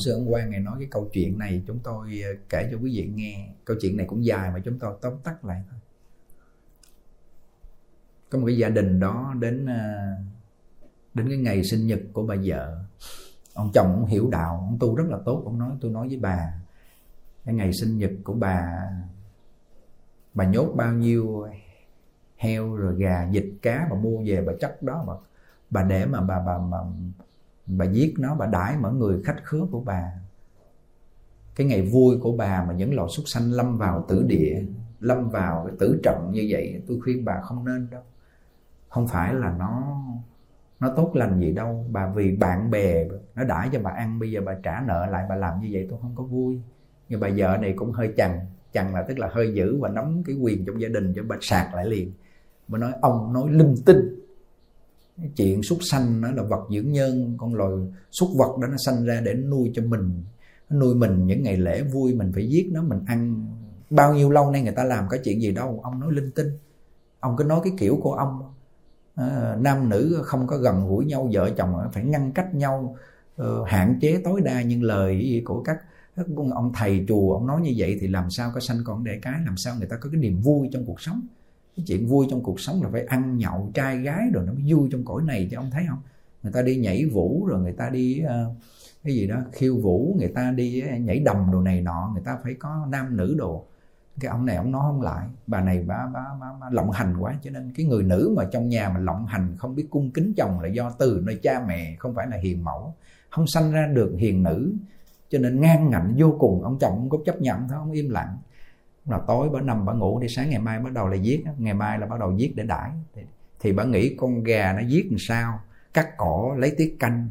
sư ông quan ngày nói cái câu chuyện này, chúng tôi ờ, kể cho quý vị nghe. Câu chuyện này cũng dài mà chúng tôi tóm tắt lại thôi. Có một cái gia đình đó đến ờ, đến cái ngày sinh nhật của bà vợ. Ông chồng ông hiểu đạo, ông tu rất là tốt. Ông nói, tôi nói với bà, cái ngày sinh nhật của bà bà nhốt bao nhiêu heo rồi gà, vịt, cá bà mua về, bà chắc đó mà bà để mà bà bà mà bà giết nó, bà đãi mọi người khách khứa của bà. Cái ngày vui của bà mà những lò súc sanh lâm vào tử địa, lâm vào cái tử trọng như vậy, tôi khuyên bà không nên đâu. Không phải là nó nó tốt lành gì đâu. Bà vì bạn bè, nó đãi cho bà ăn, bây giờ bà trả nợ lại, bà làm như vậy tôi không có vui. Nhưng bà vợ này cũng hơi chằn chằn là tức là hơi dữ và nắm cái quyền trong gia đình cho bà sạc lại liền. Bà nói, ông nói linh tinh chuyện súc sanh nó là vật dưỡng nhân con loài súc vật đó nó sanh ra để nuôi cho mình. Nó nuôi mình những ngày lễ vui mình phải giết nó mình ăn. Bao nhiêu lâu nay người ta làm cái chuyện gì đâu ông nói linh tinh. Ông cứ nói cái kiểu của ông. À, nam nữ không có gần gũi nhau vợ chồng phải ngăn cách nhau uh, hạn chế tối đa những lời của các các ông thầy chùa. Ông nói như vậy thì làm sao có sanh con đẻ cái làm sao người ta có cái niềm vui trong cuộc sống? Cái chuyện vui trong cuộc sống là phải ăn nhậu trai gái rồi nó mới vui trong cõi này chứ ông thấy không? Người ta đi nhảy vũ rồi người ta đi uh, cái gì đó khiêu vũ người ta đi ờ, nhảy đầm đồ này nọ người ta phải có nam nữ đồ. Cái ông này ông nói không lại bà này bà, bà, bà, bà lộng hành quá cho nên cái người nữ mà trong nhà mà lộng hành không biết cung kính chồng là do từ nơi cha mẹ không phải là hiền mẫu không sanh ra được hiền nữ. Cho nên ngang ngạnh vô cùng ông chồng cũng có chấp nhận thôi ông im lặng là tối bà nằm bà ngủ đi sáng ngày mai bắt đầu là giết ngày mai là bắt đầu giết để đãi. Thì, thì bà nghĩ con gà nó giết làm sao? Cắt cỏ lấy tiết canh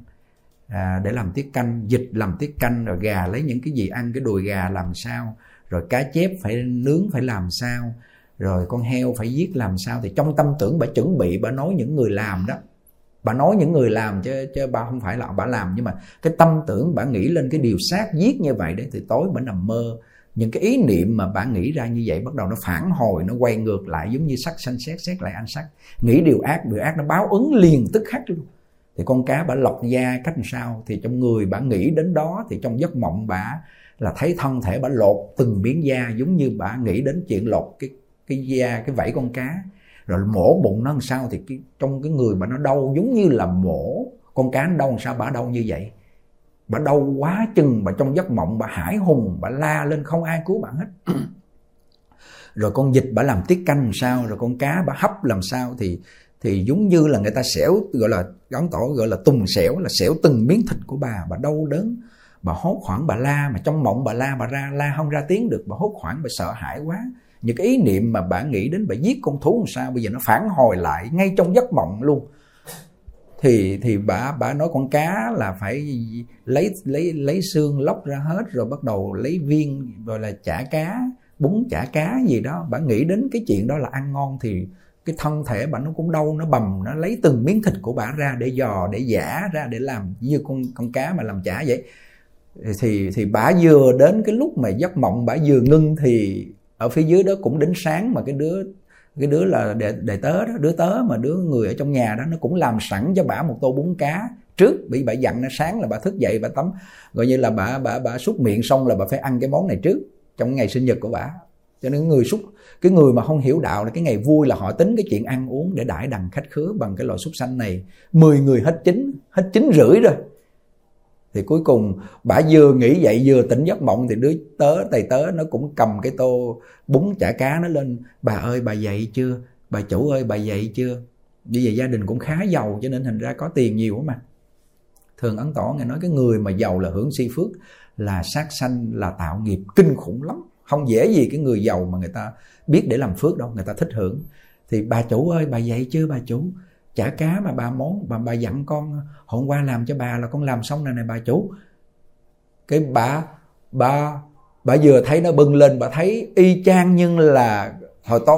à, để làm tiết canh dịch làm tiết canh rồi gà lấy những cái gì ăn cái đùi gà làm sao? Rồi cá chép phải nướng phải làm sao? Rồi con heo phải giết làm sao? Thì trong tâm tưởng bà chuẩn bị bà nói những người làm đó. Bà nói những người làm chứ chứ bà không phải là bà làm. Nhưng mà cái tâm tưởng bà nghĩ lên cái điều sát giết như vậy đấy thì tối bà nằm mơ những cái ý niệm mà bạn nghĩ ra như vậy bắt đầu nó phản hồi nó quay ngược lại giống như sắc sanh xét xét lại anh sắc. Nghĩ điều ác điều ác nó báo ứng liền tức khắc luôn. Thì con cá bà lọc da cách làm sao? Thì trong người bà nghĩ đến đó thì trong giấc mộng bà là thấy thân thể bà lột từng miếng da giống như bà nghĩ đến chuyện lột cái cái da cái vảy con cá. Rồi mổ bụng nó làm sao? Thì cái, trong cái người mà nó đau giống như là mổ con cá nó đau làm sao? Bà đau như vậy bà đau quá chừng, bà trong giấc mộng, bà hải hùng, bà la lên không ai cứu bà hết. Rồi con vịt bà làm tiết canh làm sao, rồi con cá bà hấp làm sao thì thì giống như là người ta xẻo, gọi là gắn tỏ gọi là tùng xẻo, là xẻo từng miếng thịt của bà. Bà đau đớn, bà hốt hoảng, bà la, mà trong mộng bà la, bà ra, la không ra tiếng được. Bà hốt hoảng, bà sợ hãi quá. Những cái ý niệm mà bà nghĩ đến bà giết con thú làm sao, bây giờ nó phản hồi lại ngay trong giấc mộng luôn thì thì bà bà nói con cá là phải lấy lấy lấy xương lóc ra hết rồi bắt đầu lấy viên rồi là chả cá, bún chả cá gì đó. Bà nghĩ đến cái chuyện đó là ăn ngon thì cái thân thể bà nó cũng đau, nó bầm, nó lấy từng miếng thịt của bà ra để giò, để giả ra để làm như con con cá mà làm chả vậy. Thì thì bà vừa đến cái lúc mà giấc mộng bà vừa ngưng thì ở phía dưới đó cũng đến sáng mà cái đứa cái đứa là đệ, đệ tớ đó đứa tớ mà đứa người ở trong nhà đó nó cũng làm sẵn cho bà một tô bún cá trước bị bà dặn nó sáng là bà thức dậy bà tắm. Gọi như là bà bà bà xúc miệng xong là bà phải ăn cái món này trước trong ngày sinh nhật của bà. Cho nên người xúc cái người mà không hiểu đạo là cái ngày vui là họ tính cái chuyện ăn uống để đãi đằng khách khứa bằng cái loại xúc xanh này. 10 người hết chín hết chín rưỡi rồi thì cuối cùng, bà vừa nghĩ vậy, vừa tỉnh giấc mộng, thì đứa tớ thầy tớ nó cũng cầm cái tô bún chả cá nó lên. Bà ơi, bà dậy chưa? Bà chủ ơi, bà dậy chưa? Như vậy gia đình cũng khá giàu, cho nên thành ra có tiền nhiều mà. Thường ấn tỏ nghe nói cái người mà giàu là hưởng si phước, là sát sanh, là tạo nghiệp kinh khủng lắm. Không dễ gì cái người giàu mà người ta biết để làm phước đâu, người ta thích hưởng. Thì bà chủ ơi, bà dậy chưa, bà chủ? Chả cá mà bà món, bà bà dặn con, hôm qua làm cho bà là con làm xong này này bà chủ. Cái bà bà bà vừa thấy nó bưng lên, bà thấy y chang nhưng là hồi to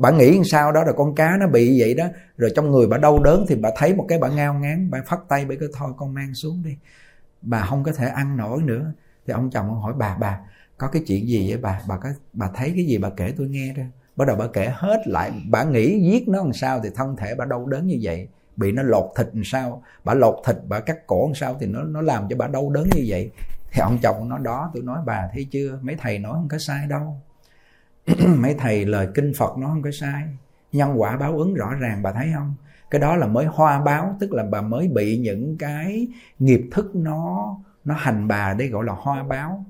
bà nghĩ sao đó, rồi con cá nó bị vậy đó. Rồi trong người bà đau đớn thì bà thấy một cái bà ngao ngán, bà phất tay, bà cứ thôi con mang xuống đi. Bà không có thể ăn nổi nữa. Thì ông chồng ông hỏi, bà bà, có cái chuyện gì vậy bà? Bà có, bà thấy cái gì bà kể tôi nghe ra bắt đầu bà kể hết lại, bà nghĩ giết nó làm sao thì thân thể bà đau đớn như vậy. Bị nó lột thịt làm sao, bà lột thịt, bà cắt cổ làm sao thì nó nó làm cho bà đau đớn như vậy. Thì ông chồng nó đó, tôi nói, bà, thấy chưa? Mấy thầy nói không có sai đâu. Mấy thầy lời kinh phật nó không có sai. Nhân quả báo ứng rõ ràng, bà thấy không? Cái đó là mới hoa báo, tức là bà mới bị những cái nghiệp thức nó nó hành bà đây gọi là hoa báo.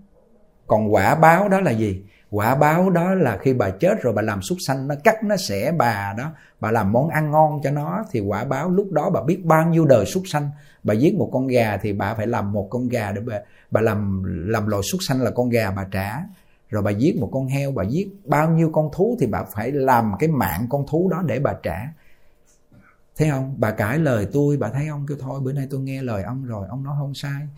Còn quả báo đó là gì? Quả báo đó là khi bà chết rồi bà làm súc sanh, nó cắt, nó xẻ bà đó, bà làm món ăn ngon cho nó, thì quả báo lúc đó bà biết bao nhiêu đời súc sanh. Bà giết một con gà thì bà phải làm một con gà để bà bà làm làm loại súc sanh là con gà bà trả. Rồi bà giết một con heo, bà giết bao nhiêu con thú thì bà phải làm cái mạng con thú đó để bà trả. Thấy không? Bà cãi lời tôi, bà thấy ông kêu, thôi, bữa nay tôi nghe lời ông rồi, ông nói không sai.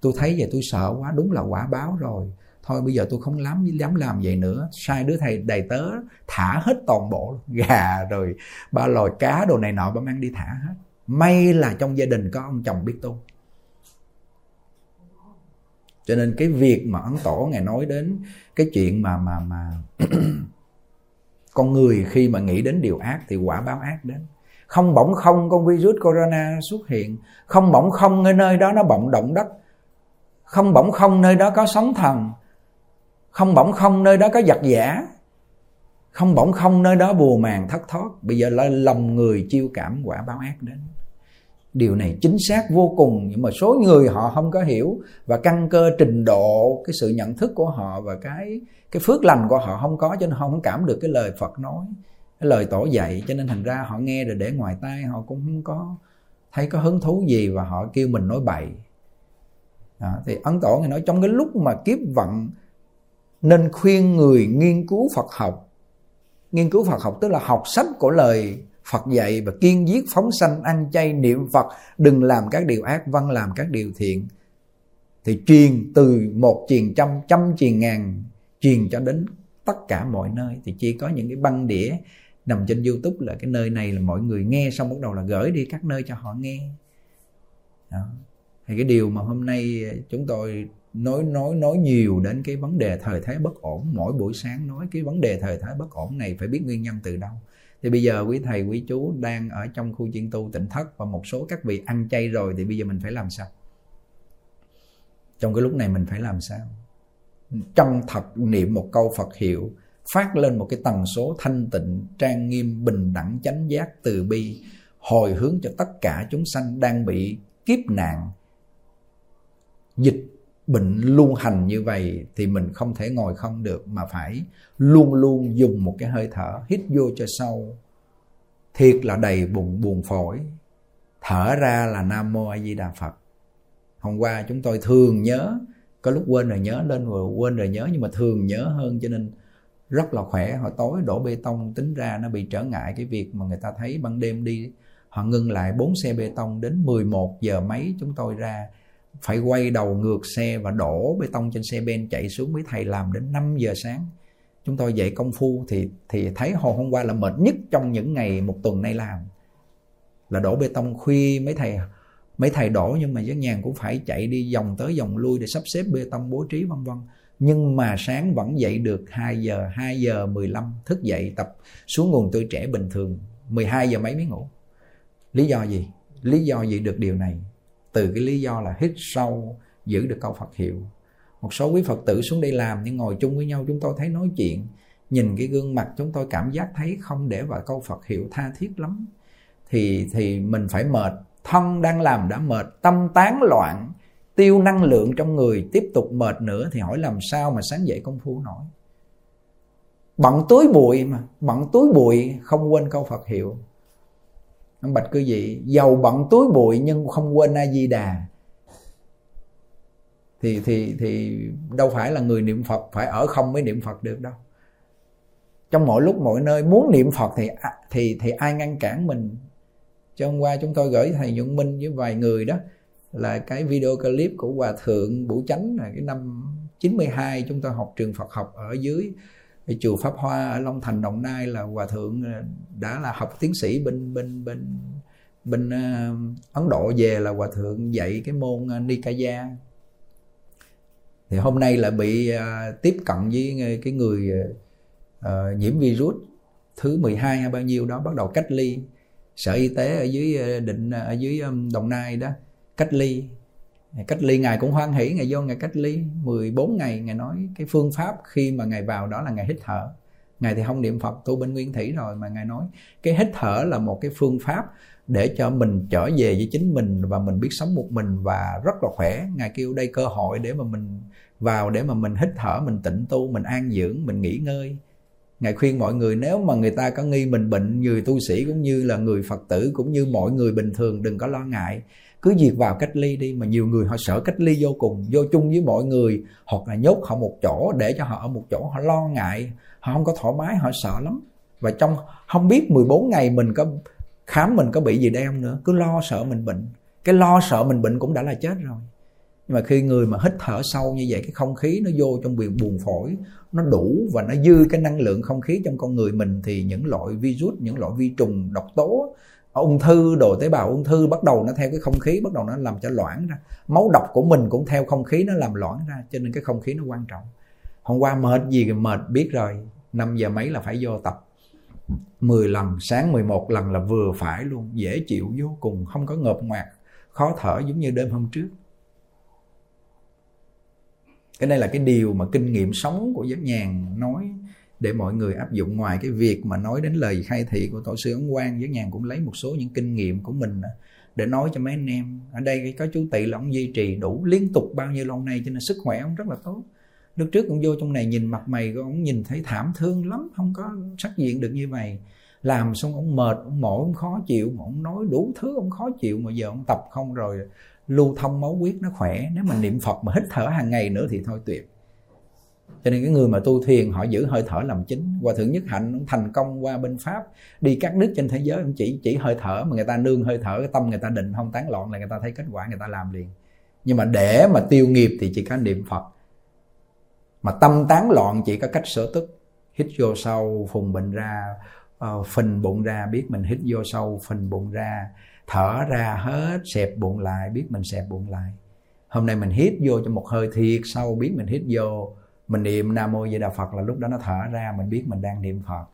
Tôi thấy vậy tôi sợ quá, đúng là quả báo rồi thôi, bây giờ tôi không dám dám làm vậy nữa. Sai đứa thầy, đầy tớ, thả hết toàn bộ gà rồi, ba lòi cá đồ này nọ bấm mang đi thả hết. May là trong gia đình có ông chồng biết tu cho nên cái việc mà ấn tổ ngài nói đến cái chuyện mà mà mà con người khi mà nghĩ đến điều ác thì quả báo ác đến. Không bỗng không con virus corona xuất hiện. Không bỗng không ở nơi đó nó bỗng động đất. Không bỗng không, nơi đó có sóng thần không bỗng không nơi đó có giặc giả không bỗng không nơi đó bùa màng thất thoát. Bây giờ là lòng người chiêu cảm quả báo ác đến. Điều này chính xác vô cùng nhưng mà số người họ không có hiểu và căn cơ trình độ cái sự nhận thức của họ và cái cái phước lành của họ không có cho nên họ không cảm được cái lời Phật nói cái lời tổ dạy. Cho nên thành ra họ nghe rồi để ngoài tai họ cũng không có thấy có hứng thú gì và họ kêu mình nói bậy. Đó, thì ấn tổ người nói trong cái lúc mà kiếp vận nên khuyên người nghiên cứu Phật học. Nghiên cứu Phật học tức là học sách của lời Phật dạy và kiên giết phóng sanh, ăn chay, niệm Phật, đừng làm các điều ác văn, làm các điều thiện. Thì truyền từ một truyền trăm trăm truyền ngàn, truyền cho đến tất cả mọi nơi. Thì chỉ có những cái băng đĩa nằm trên youtube là cái nơi này là mọi người nghe xong bắt đầu là gửi đi các nơi cho họ nghe. Đó. thì cái điều mà hôm nay ờ, chúng tôi nói nói nói nhiều đến cái vấn đề thời thế bất ổn. Mỗi buổi sáng nói cái vấn đề thời thế bất ổn này phải biết nguyên nhân từ đâu. Thì bây giờ quý thầy, quý chú đang ở trong khu chuyên tu tỉnh thất và một số các vị ăn chay rồi thì bây giờ mình phải làm sao? Trong cái lúc này mình phải làm sao? Trong thật niệm một câu phật hiệu, phát lên một cái tần số thanh tịnh, trang nghiêm, bình đẳng, chánh giác từ bi, hồi hướng cho tất cả chúng sanh đang bị kiếp nạn, dịch bệnh luôn hành như vậy thì mình không thể ngồi không được, mà phải luôn luôn dùng một cái hơi thở hít vô cho sâu. Thiệt là đầy bụng buồn phổi. Thở ra là nam mô a di đà phật. Hôm qua chúng tôi thường nhớ, có lúc quên rồi nhớ, lên rồi quên rồi nhớ, nhưng mà thường nhớ hơn cho nên rất là khỏe. Hồi tối đổ bê tông tính ra nó bị trở ngại cái việc mà người ta thấy ban đêm đi. Họ ngưng lại bốn xe bê tông đến 11 giờ mấy chúng tôi ra phải quay đầu ngược xe và đổ bê tông trên xe ben chạy xuống với thầy làm đến 5 giờ sáng. Chúng tôi dạy công phu thì thì thấy hồi hôm qua là mệt nhất trong những ngày một tuần nay làm. Là đổ bê tông khuya mấy thầy mấy thầy đổ nhưng mà giáo nhàn cũng phải chạy đi vòng tới vòng lui để sắp xếp bê tông bố trí vân vân. Nhưng mà sáng vẫn dậy được 2 giờ 2 giờ 15 thức dậy tập xuống nguồn tươi trẻ bình thường 12 giờ mấy mới ngủ. Lý do gì? Lý do gì được điều này? Từ cái lý do là hít sâu, giữ được câu Phật hiệu. Một số quý Phật tử xuống đây làm nhưng ngồi chung với nhau, chúng tôi thấy nói chuyện, nhìn cái gương mặt chúng tôi cảm giác thấy không để vào câu Phật hiệu tha thiết lắm. Thì thì mình phải mệt, thân đang làm đã mệt, tâm tán loạn, tiêu năng lượng trong người tiếp tục mệt nữa thì hỏi làm sao mà sáng dậy công phu nổi. Bận túi bụi mà, bận túi bụi không quên câu Phật hiệu bạch cư vị giàu bận túi bụi nhưng không quên a di đà thì thì thì đâu phải là người niệm phật, phải ở không mới niệm phật được đâu. Trong mọi lúc, mọi nơi muốn niệm phật thì thì thì ai ngăn cản mình? Cho hôm qua chúng tôi gửi thầy nhuận minh với vài người đó, là cái video clip của hòa thượng Bủ Chánh là cái năm 92 chúng tôi học trường Phật học ở dưới cái chùa Pháp Hoa ở Long Thành Đồng Nai là hòa thượng ờ, đã là học tiến sĩ bên bên bên bên uh, Ấn Độ về là hòa thượng dạy cái môn uh, Nikaya. Thì hôm nay là bị uh, tiếp cận với cái người uh, nhiễm virus thứ 12 hay bao nhiêu đó bắt đầu cách ly. Sở y tế ở dưới định ở dưới đồng nai đó cách ly cách ly, ngài cũng hoan hỷ, ngài vô ngài cách ly. 14 ngày ngài nói cái phương pháp khi mà ngài vào đó là ngài hít thở. Ngài thì không niệm phật, tu bên nguyên thủy rồi mà ngài nói cái hít thở là một cái phương pháp để cho mình trở về với chính mình và mình biết sống một mình và rất là khỏe. Ngài kêu đây cơ hội để mà mình vào, để mà mình hít thở, mình tịnh tu, mình an dưỡng, mình nghỉ ngơi. Ngài khuyên mọi người, nếu mà người ta có nghi mình bệnh, người tu sĩ cũng như là người phật tử cũng như mọi người bình thường, đừng có lo ngại cứ diệt vào cách ly đi, mà nhiều người họ sợ cách ly vô cùng, vô chung với mọi người. Hoặc là nhốt họ một chỗ để cho họ ở một chỗ họ lo ngại. Họ không có thoải mái, họ sợ lắm. Và trong, không biết 14 ngày mình có, khám mình có bị gì đây không nữa. Cứ lo sợ mình bệnh. Cái lo sợ mình bệnh cũng đã là chết rồi. Nhưng mà khi người mà hít thở sâu như vậy, cái không khí nó vô trong buồng buồng phổi, nó đủ và nó dư cái năng lượng không khí trong con người mình, thì những loại virus, những loại vi trùng độc tố ung thư, đồ tế bào ung thư, bắt đầu nó theo cái không khí, bắt đầu nó làm cho loãng ra. Máu độc của mình cũng theo không khí nó làm loãng ra, cho nên cái không khí nó quan trọng. Hôm qua mệt gì mệt, biết rồi. 5 giờ mấy là phải vô tập. 10 lần, sáng 11 lần là vừa phải luôn, dễ chịu vô cùng, không có ngợp ngoạc, khó thở giống như đêm hôm trước. Cái đây là cái điều mà kinh nghiệm sống của giác nhàn nói để mọi người áp dụng ngoài cái việc mà nói đến lời khai thị của tổ sư ấn quang. Với nhàn cũng lấy một số những kinh nghiệm của mình để nói cho mấy anh em. Ở đây có chú tị là ông duy trì đủ liên tục bao nhiêu lâu nay cho nên sức khỏe ông rất là tốt. Lúc trước cũng vô trong này nhìn mặt mày của ông nhìn thấy thảm thương lắm, không có sắc diện được như vậy. Làm xong ông mệt, ông mỏi, ông khó chịu, mà ông nói đủ thứ ông khó chịu mà giờ ông tập không rồi lưu thông máu huyết nó khỏe. Nếu mà niệm phật mà hít thở hàng ngày nữa thì thôi tuyệt cho nên cái người mà tu thiền họ giữ hơi thở làm chính. Hòa thượng nhất hạnh thành công qua bên pháp. Đi các nước trên thế giới cũng chỉ chỉ hơi thở mà người ta nương hơi thở cái tâm người ta định không tán loạn là người ta thấy kết quả người ta làm liền. Nhưng mà để mà tiêu nghiệp thì chỉ có niệm phật. Mà tâm tán loạn chỉ có cách sở tức. Hít vô sâu phùng bệnh ra uh, phình bụng ra biết mình hít vô sâu phình bụng ra. Thở ra hết xẹp bụng lại biết mình xẹp bụng lại. Hôm nay mình hít vô cho một hơi thiệt sâu biết mình hít vô mình niệm nam mô di đà phật là lúc đó nó thở ra, mình biết mình đang niệm phật.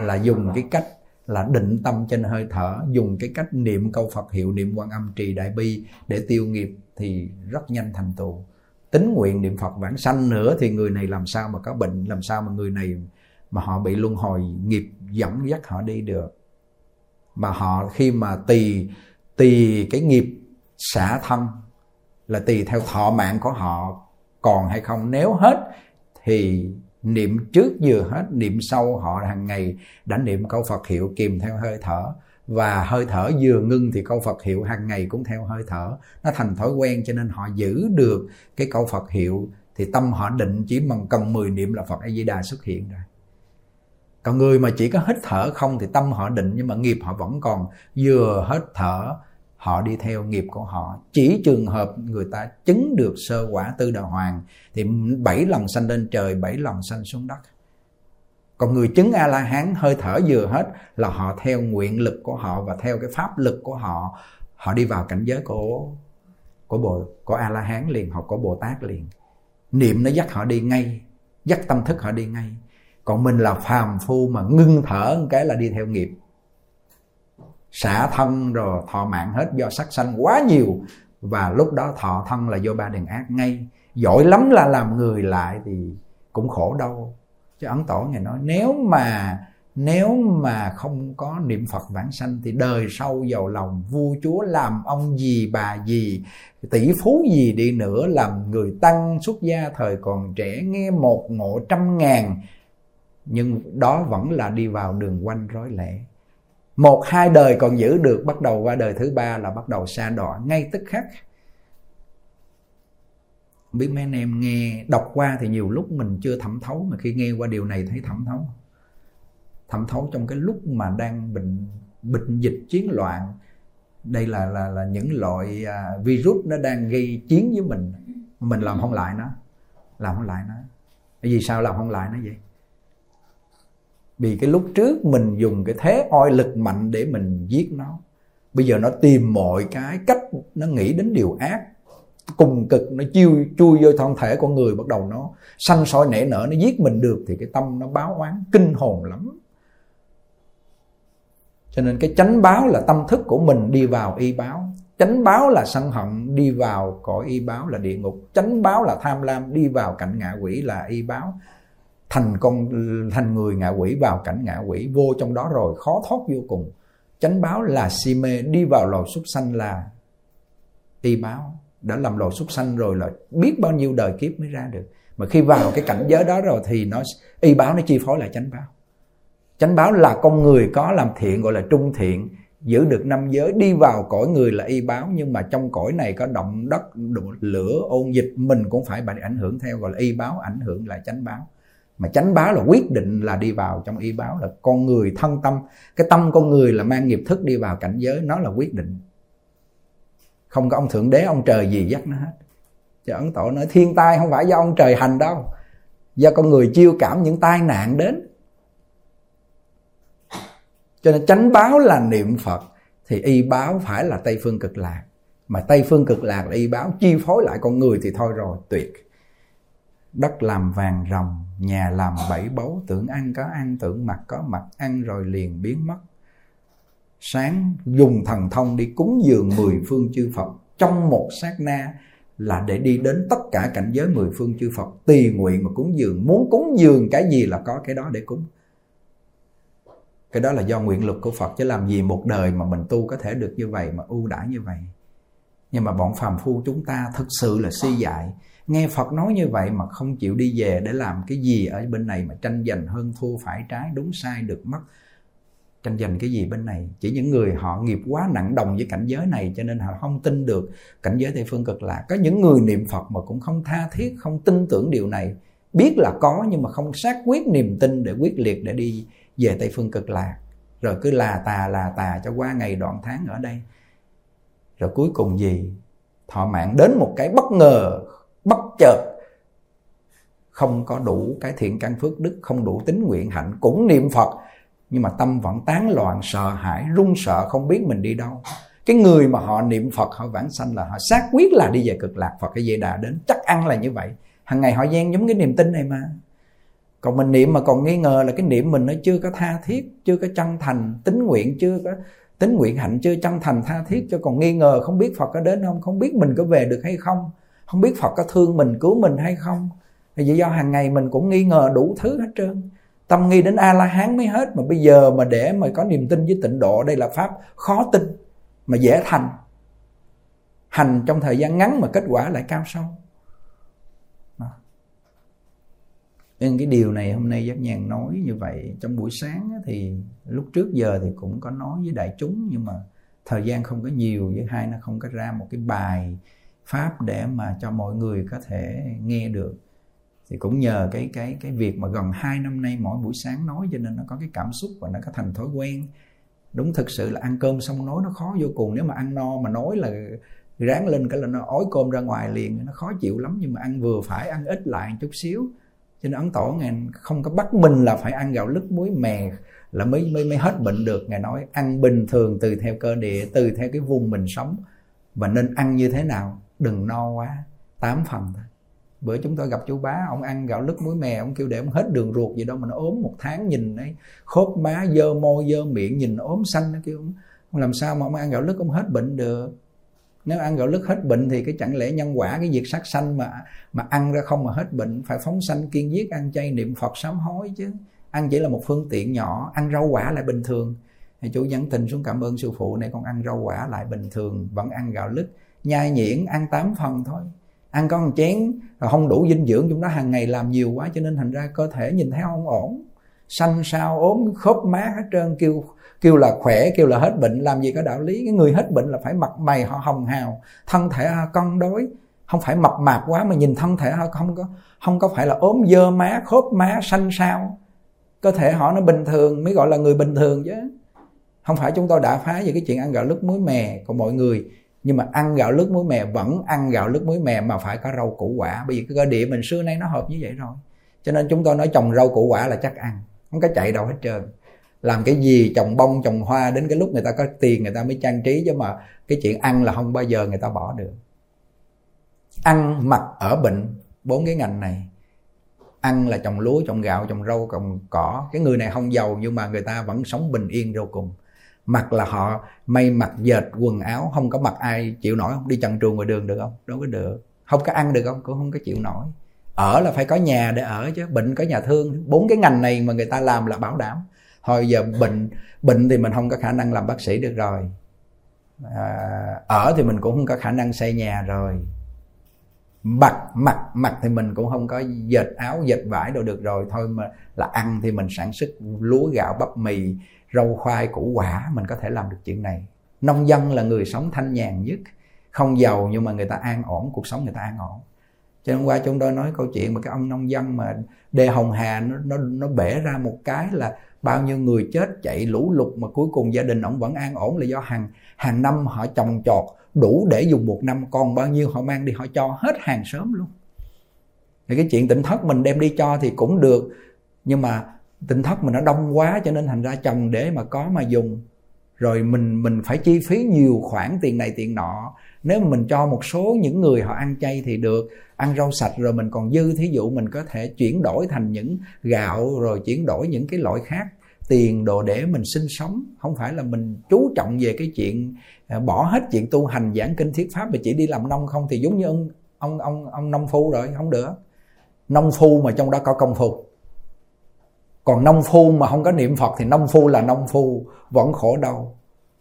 Là dùng cái cách là định tâm trên hơi thở, dùng cái cách niệm câu phật hiệu, niệm quan âm trì đại bi để tiêu nghiệp thì rất nhanh thành tựu. Tính nguyện niệm phật vãng sanh nữa thì người này làm sao mà có bệnh, làm sao mà người này mà họ bị luân hồi nghiệp dẫn dắt họ đi được. Mà họ khi mà tùy tùy cái nghiệp xả thân là tùy theo thọ mạng của họ còn hay không? Nếu hết, thì niệm trước vừa hết, niệm sau họ hàng ngày đã niệm câu Phật hiệu kìm theo hơi thở. Và hơi thở vừa ngưng thì câu Phật hiệu hàng ngày cũng theo hơi thở. Nó thành thói quen cho nên họ giữ được cái câu Phật hiệu. Thì tâm họ định chỉ bằng cần 10 niệm là Phật A Di Đà xuất hiện rồi. Còn người mà chỉ có hít thở không thì tâm họ định nhưng mà nghiệp họ vẫn còn. Vừa hết thở họ đi theo nghiệp của họ. Chỉ trường hợp người ta chứng được sơ quả tư đà hoàng, thì bảy lần sanh lên trời, bảy lần sanh xuống đất. Còn người chứng a la hán hơi thở vừa hết là họ theo nguyện lực của họ và theo cái pháp lực của họ. Họ đi vào cảnh giới của của bồ, của a la hán liền, hoặc của bồ tát liền. Niệm nó dắt họ đi ngay, dắt tâm thức họ đi ngay. Còn mình là phàm phu mà ngưng thở một cái là đi theo nghiệp xả thân rồi thọ mạng hết do sắc sanh quá nhiều. Và lúc đó thọ thân là do ba đường ác ngay. Giỏi lắm là làm người lại thì cũng khổ đâu chứ ấn tổ ngài nói, nếu mà nếu mà không có niệm phật vãng sanh thì đời sau giàu lòng, vua chúa làm ông gì, bà gì, tỷ phú gì đi nữa làm người tăng xuất gia thời còn trẻ, nghe một ngộ trăm ngàn. Nhưng đó vẫn là đi vào đường quanh rối lẻ một, hai đời còn giữ được, bắt đầu qua đời thứ ba là bắt đầu xa đọa. Ngay tức khắc biết mấy anh em nghe, đọc qua thì nhiều lúc mình chưa thẩm thấu, mà khi nghe qua điều này thấy thẩm thấu. Thẩm thấu trong cái lúc mà đang bệnh bệnh dịch, chiến loạn. Đây là là là những loại à, virus nó đang gây chiến với mình. Mình làm không lại nó, làm không lại nó. Vì sao làm không lại nó vậy? Vì cái lúc trước mình dùng cái thế oai lực mạnh để mình giết nó. Bây giờ nó tìm mọi cái cách, nó nghĩ đến điều ác. Cùng cực, nó chiêu, chui vô thân thể con người, bắt đầu nó sanh sôi nảy nở, nó giết mình được thì cái tâm nó báo oán, kinh hồn lắm. Cho nên cái chánh báo là tâm thức của mình đi vào y báo. Chánh báo là sân hận, đi vào cõi y báo là địa ngục. Chánh báo là tham lam, đi vào cảnh ngạ quỷ là y báo thành con thành người ngạ quỷ vào cảnh ngạ quỷ, vô trong đó rồi, khó thoát vô cùng. Chánh báo là si mê, đi vào lò súc sanh là y báo. Đã làm lò súc sanh rồi là biết bao nhiêu đời kiếp mới ra được. Mà khi vào cái cảnh giới đó rồi thì nó, y báo nó chi phối lại chánh báo. Chánh báo là con người có làm thiện, gọi là trung thiện, giữ được năm giới, đi vào cõi người là y báo. Nhưng mà trong cõi này có động đất lửa, ôn dịch, mình cũng phải bị ảnh hưởng theo, gọi là y báo ảnh hưởng là chánh báo mà chánh báo là quyết định là đi vào trong y báo, là con người thân tâm. Cái tâm con người là mang nghiệp thức đi vào cảnh giới, nó là quyết định. Không có ông thượng đế, ông trời gì dắt nó hết. Cho ấn tổ nói, thiên tai không phải do ông trời hành đâu, do con người chiêu cảm những tai nạn đến. Cho nên chánh báo là niệm phật, thì y báo phải là tây phương cực lạc. Mà tây phương cực lạc là y báo chi phối lại con người thì thôi rồi, tuyệt đất làm vàng rồng nhà làm bảy báu, tưởng ăn có ăn, tưởng mặc có mặc, ăn rồi liền biến mất. Sáng, dùng thần thông đi cúng dường mười phương chư phật. Trong một sát na là để đi đến tất cả cảnh giới mười phương chư phật. Tùy nguyện mà cúng dường. Muốn cúng dường cái gì là có cái đó để cúng. Cái đó là do nguyện lực của phật. Chứ làm gì một đời mà mình tu có thể được như vậy, mà ưu đãi như vậy. Nhưng mà bọn phàm phu chúng ta thực sự là si dại nghe phật nói như vậy mà không chịu đi về để làm cái gì ở bên này mà tranh giành hơn thua phải trái, đúng sai, được mất. Tranh giành cái gì bên này? Chỉ những người họ nghiệp quá nặng đồng với cảnh giới này cho nên họ không tin được cảnh giới tây phương cực lạc. Có những người niệm phật mà cũng không tha thiết, không tin tưởng điều này. Biết là có nhưng mà không xác quyết niềm tin để quyết liệt để đi về tây phương cực lạc. Rồi cứ là tà là tà cho qua ngày đoạn tháng ở đây. Rồi cuối cùng gì? Thọ mạng đến một cái bất ngờ bất chợt. Không có đủ cái thiện căn phước đức, không đủ tính nguyện hạnh, cũng niệm phật, nhưng mà tâm vẫn tán loạn, sợ hãi, run sợ, không biết mình đi đâu. Cái người mà họ niệm phật, họ vãng sanh là họ xác quyết là đi về cực lạc. Phật cái dây đà đến, chắc ăn là như vậy. Hàng ngày họ gian giống cái niềm tin này mà. Còn mình niệm mà còn nghi ngờ là cái niệm mình nó chưa có tha thiết, chưa có chân thành, tính nguyện chưa có, tính nguyện hạnh chưa chân thành tha thiết, cho còn nghi ngờ không biết phật có đến không không biết mình có về được hay không không biết phật có thương mình, cứu mình hay không? Vì do hàng ngày mình cũng nghi ngờ đủ thứ hết trơn. Tâm nghi đến a la hán mới hết, mà bây giờ mà để mà có niềm tin với tịnh độ, đây là pháp khó tin, mà dễ thành. Hành trong thời gian ngắn mà kết quả lại cao sâu. Nên cái điều này hôm nay giác nhàn nói như vậy, trong buổi sáng thì lúc trước giờ thì cũng có nói với đại chúng, nhưng mà thời gian không có nhiều, với hai nó không có ra một cái bài pháp để mà cho mọi người có thể nghe được. Thì cũng nhờ cái cái cái việc mà gần hai năm nay mỗi buổi sáng nói cho nên nó có cái cảm xúc và nó có thành thói quen. Đúng, thực sự là ăn cơm xong nói nó khó vô cùng. Nếu mà ăn no mà nói là ráng lên cái là nó ói cơm ra ngoài liền, nó khó chịu lắm. Nhưng mà ăn vừa phải, ăn ít lại chút xíu. Cho nên ấn tổ ngài không có bắt mình là phải ăn gạo lứt muối mè là mới mới mới hết bệnh được. Ngài nói ăn bình thường, tùy theo cơ địa, tùy theo cái vùng mình sống. Và nên ăn như thế nào? Đừng no quá, tám phần thôi. Bữa chúng tôi gặp chú bá, ông ăn gạo lứt muối mè, ông kêu để ông hết đường ruột gì đâu mà nó ốm một tháng nhìn ấy. Khốp má dơ môi, dơ miệng, nhìn ốm xanh, nó kêu, ông làm sao mà ông ăn gạo lứt ông hết bệnh được? Nếu ăn gạo lứt hết bệnh thì cái chẳng lẽ nhân quả, cái việc sát sanh mà mà ăn ra không mà hết bệnh, phải phóng sanh, kiên giết, ăn chay, niệm phật, sám hối chứ. Ăn chỉ là một phương tiện nhỏ, ăn rau quả lại bình thường. Thì chú nhắn tin xuống cảm ơn sư phụ này con ăn rau quả lại bình thường, vẫn ăn gạo lứt nhai nhuyễn, ăn tám phần thôi. Ăn có một chén, rồi không đủ dinh dưỡng chúng ta hàng ngày làm nhiều quá cho nên thành ra cơ thể nhìn thấy không ổn. Xanh sao, ốm, khớp má hết trơn, kêu kêu là khỏe, kêu là hết bệnh, làm gì có đạo lý. Cái người hết bệnh là phải mặt mày họ hồng hào, thân thể họ cân đối. Không phải mập mạp quá mà nhìn thân thể họ không có không có phải là ốm dơ má, khớp má xanh sao. Cơ thể họ nó bình thường, mới gọi là người bình thường chứ. Không phải chúng tôi đã phá về cái chuyện ăn gạo lứt muối mè của mọi người nhưng mà ăn gạo lứt muối mè vẫn ăn gạo lứt muối mè mà phải có rau củ quả. Bởi vì cái cơ địa mình xưa nay nó hợp như vậy rồi. Cho nên chúng tôi nói trồng rau củ quả là chắc ăn. Không có chạy đâu hết trơn. Làm cái gì trồng bông, trồng hoa đến cái lúc người ta có tiền người ta mới trang trí. Chứ mà cái chuyện ăn là không bao giờ người ta bỏ được. Ăn mặc ở bệnh, bốn cái ngành này. Ăn là trồng lúa, trồng gạo, trồng rau, trồng cỏ. Cái người này không giàu nhưng mà người ta vẫn sống bình yên vô cùng mặc là họ may mặc dệt quần áo không có mặc ai chịu nổi không đi trần truồng ngoài đường được không? Đâu có được. Không có ăn được không? Cũng không có chịu nổi. Ở là phải có nhà để ở chứ bệnh có nhà thương. Bốn cái ngành này mà người ta làm là bảo đảm. Thôi giờ bệnh bệnh thì mình không có khả năng làm bác sĩ được rồi. À, ở thì mình cũng không có khả năng xây nhà rồi. Mặc mặc mặc thì mình cũng không có dệt áo dệt vải đâu được rồi. Thôi mà là ăn thì mình sản xuất lúa gạo bắp mì rau khoai củ quả mình có thể làm được chuyện này. Nông dân là người sống thanh nhàn nhất, không giàu nhưng mà người ta an ổn, cuộc sống người ta an ổn. Cho nên qua chúng tôi nói câu chuyện mà cái ông nông dân mà đề hồng hà nó nó nó bể ra một cái là bao nhiêu người chết chạy lũ lụt mà cuối cùng gia đình ông vẫn an ổn là do hàng hàng năm họ trồng trọt đủ để dùng một năm. Còn bao nhiêu họ mang đi họ cho hết hàng sớm luôn. Thì cái chuyện tỉnh thất mình đem đi cho thì cũng được, nhưng mà tinh thất mình nó đông quá cho nên thành ra chồng để mà có mà dùng. Rồi mình mình phải chi phí nhiều khoản tiền này tiền nọ. Nếu mà mình cho một số những người họ ăn chay thì được. Ăn rau sạch rồi mình còn dư thí dụ mình có thể chuyển đổi thành những gạo rồi chuyển đổi những cái loại khác. Tiền đồ để mình sinh sống. Không phải là mình chú trọng về cái chuyện à, bỏ hết chuyện tu hành, giảng kinh thiết pháp mà chỉ đi làm nông không thì giống như ông ông ông ông nông phu rồi, không được. Nông phu mà trong đó có công phu còn nông phu mà không có niệm phật thì nông phu là nông phu, vẫn khổ đau.